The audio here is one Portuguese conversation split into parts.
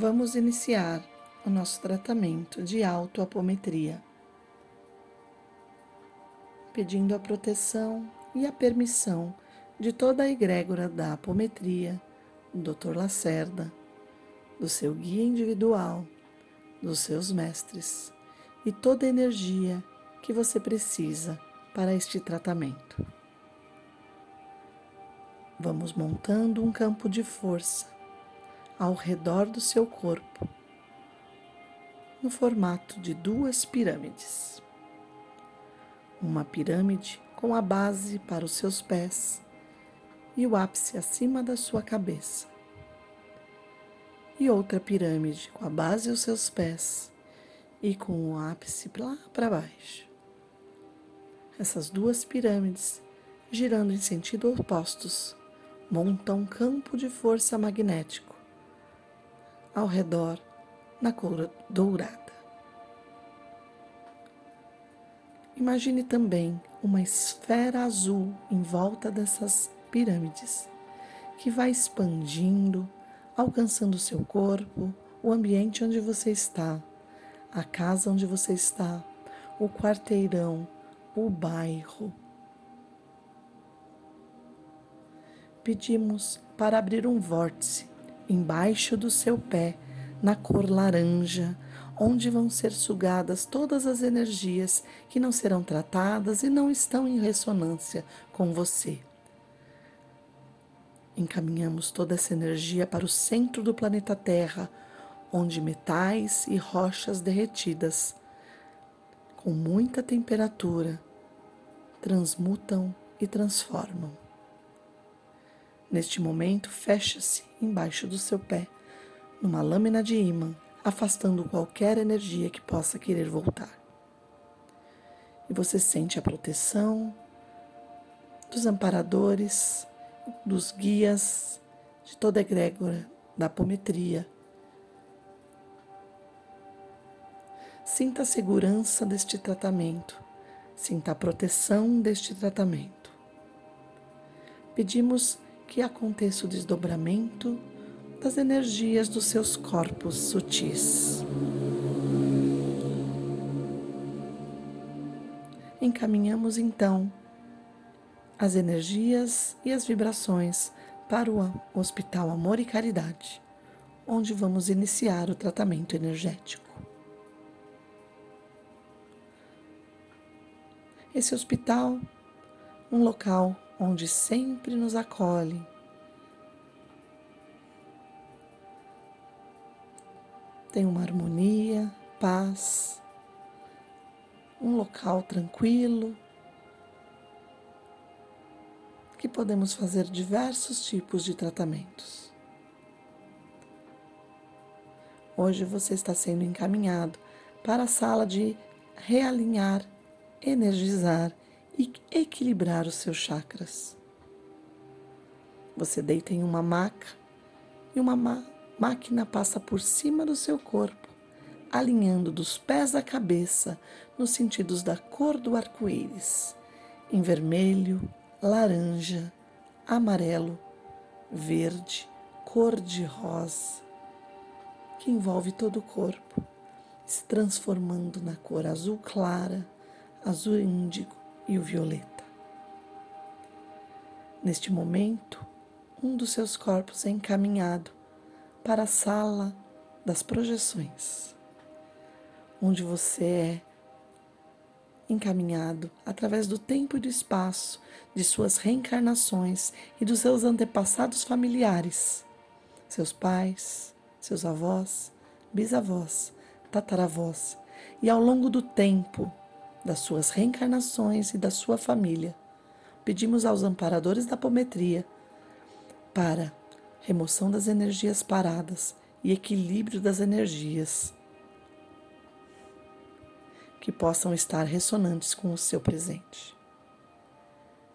Vamos iniciar o nosso tratamento de autoapometria, pedindo a proteção e a permissão de toda a egrégora da apometria, do Dr. Lacerda, do seu guia individual, dos seus mestres e toda a energia que você precisa para este tratamento. Vamos montando um campo de força ao redor do seu corpo, no formato de duas pirâmides. Uma pirâmide com a base para os seus pés e o ápice acima da sua cabeça. E outra pirâmide com a base e os seus pés e com o ápice lá para baixo. Essas duas pirâmides, girando em sentido opostos, montam um campo de força magnético ao redor na cor dourada. Imagine também uma esfera azul em volta dessas pirâmides, que vai expandindo, alcançando seu corpo, o ambiente onde você está, a casa onde você está, o quarteirão, o bairro. Pedimos para abrir um vórtice embaixo do seu pé, na cor laranja, onde vão ser sugadas todas as energias que não serão tratadas e não estão em ressonância com você. Encaminhamos toda essa energia para o centro do planeta Terra, onde metais e rochas derretidas, com muita temperatura, transmutam e transformam. Neste momento, fecha-se embaixo do seu pé, numa lâmina de ímã, afastando qualquer energia que possa querer voltar. E você sente a proteção dos amparadores, dos guias, de toda a egrégora da apometria. Sinta a segurança deste tratamento, sinta a proteção deste tratamento. Pedimos que aconteça o desdobramento das energias dos seus corpos sutis. Encaminhamos então as energias e as vibrações para o Hospital Amor e Caridade, onde vamos iniciar o tratamento energético. Esse hospital, um local onde sempre nos acolhe. Tem uma harmonia, paz, um local tranquilo, que podemos fazer diversos tipos de tratamentos. Hoje você está sendo encaminhado para a sala de realinhar, energizar e equilibrar os seus chakras. Você deita em uma maca e uma máquina passa por cima do seu corpo, alinhando dos pés à cabeça nos sentidos da cor do arco-íris, em vermelho, laranja, amarelo, verde, cor de rosa, que envolve todo o corpo, se transformando na cor azul clara, azul índigo, e o violeta. Neste momento, um dos seus corpos é encaminhado para a sala das projeções, onde você é encaminhado através do tempo e do espaço de suas reencarnações e dos seus antepassados familiares, seus pais, seus avós, bisavós, tataravós, e ao longo do tempo das suas reencarnações e da sua família. Pedimos aos amparadores da apometria para remoção das energias paradas e equilíbrio das energias que possam estar ressonantes com o seu presente.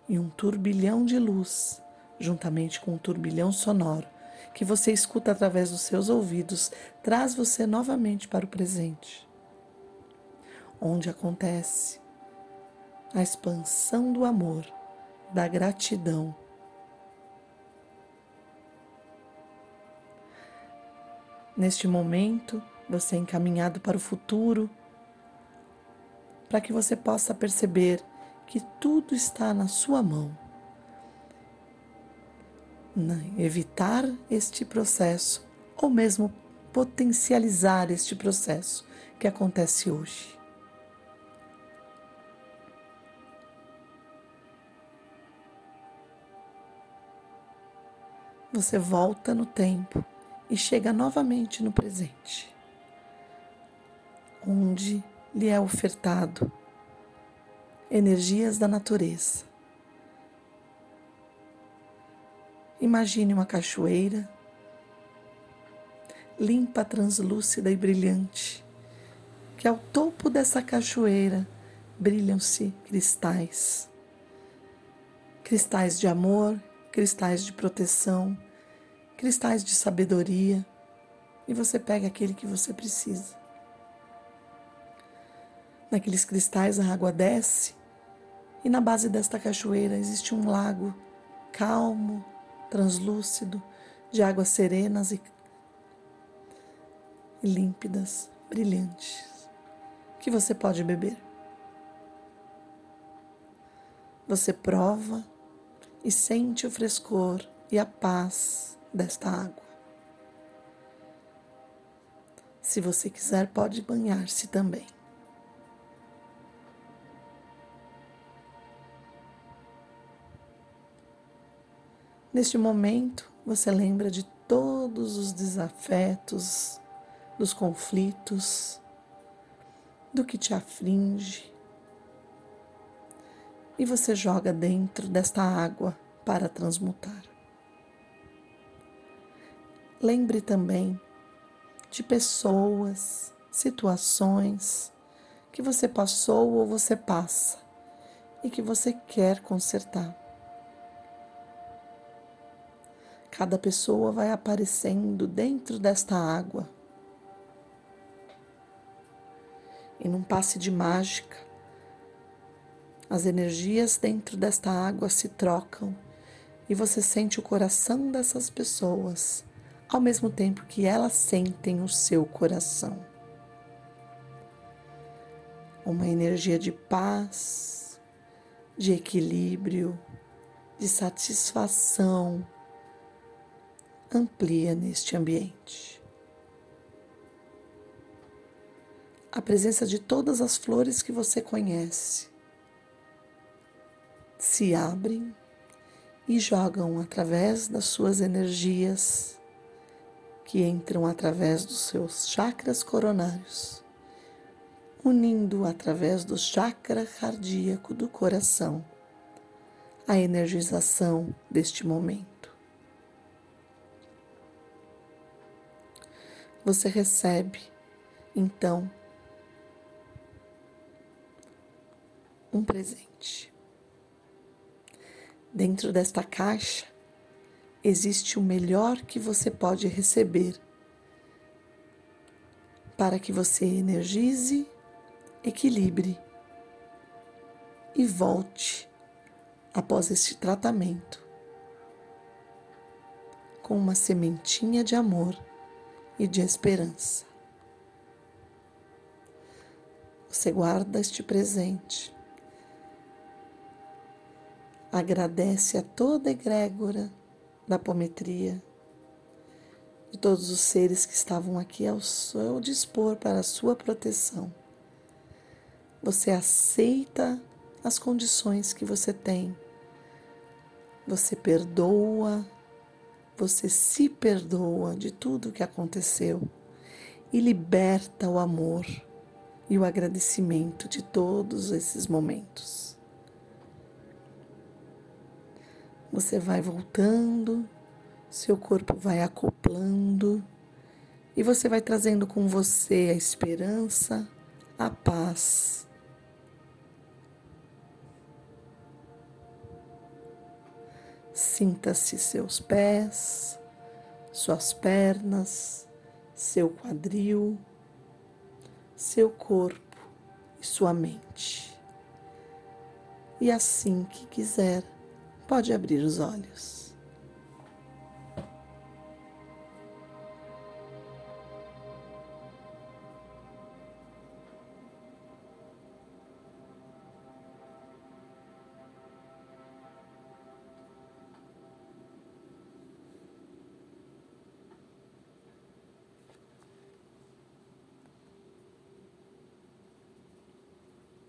E um turbilhão de luz, juntamente com um turbilhão sonoro, que você escuta através dos seus ouvidos, traz você novamente para o presente onde acontece a expansão do amor, da gratidão. Neste momento, você é encaminhado para o futuro, para que você possa perceber que tudo está na sua mão. Evitar este processo ou mesmo potencializar este processo que acontece hoje. Você volta no tempo e chega novamente no presente, onde lhe é ofertado energias da natureza. Imagine uma cachoeira limpa, translúcida e brilhante, que ao topo dessa cachoeira brilham-se cristais. Cristais de amor, cristais de proteção, cristais de sabedoria, e você pega aquele que você precisa. Naqueles cristais a água desce e na base desta cachoeira existe um lago calmo, translúcido, de águas serenas e límpidas, brilhantes, que você pode beber. Você prova e sente o frescor e a paz desta água. Se você quiser, pode banhar-se também. Neste momento, você lembra de todos os desafetos, dos conflitos, do que te aflige, e você joga dentro desta água para transmutar. Lembre também de pessoas, situações que você passou ou você passa e que você quer consertar. Cada pessoa vai aparecendo dentro desta água. E num passe de mágica, as energias dentro desta água se trocam e você sente o coração dessas pessoas, ao mesmo tempo que elas sentem o seu coração. Uma energia de paz, de equilíbrio, de satisfação, amplia neste ambiente. A presença de todas as flores que você conhece se abrem e jogam através das suas energias que entram através dos seus chakras coronários, unindo através do chakra cardíaco do coração a energização deste momento. você recebe então um presente. Dentro desta caixa existe o melhor que você pode receber para que você energize, equilibre e volte após este tratamento com uma sementinha de amor e de esperança. Você guarda este presente. Agradece a toda egrégora da apometria, de todos os seres que estavam aqui ao seu dispor para a sua proteção. Você aceita as condições que você tem. Você perdoa você se perdoa de tudo o que aconteceu e liberta o amor e o agradecimento de todos esses momentos. Você vai voltando, seu corpo vai acoplando e você vai trazendo com você a esperança, a paz Sinta-se seus pés, suas pernas, seu quadril, seu corpo e sua mente. E assim que quiser, pode abrir os olhos.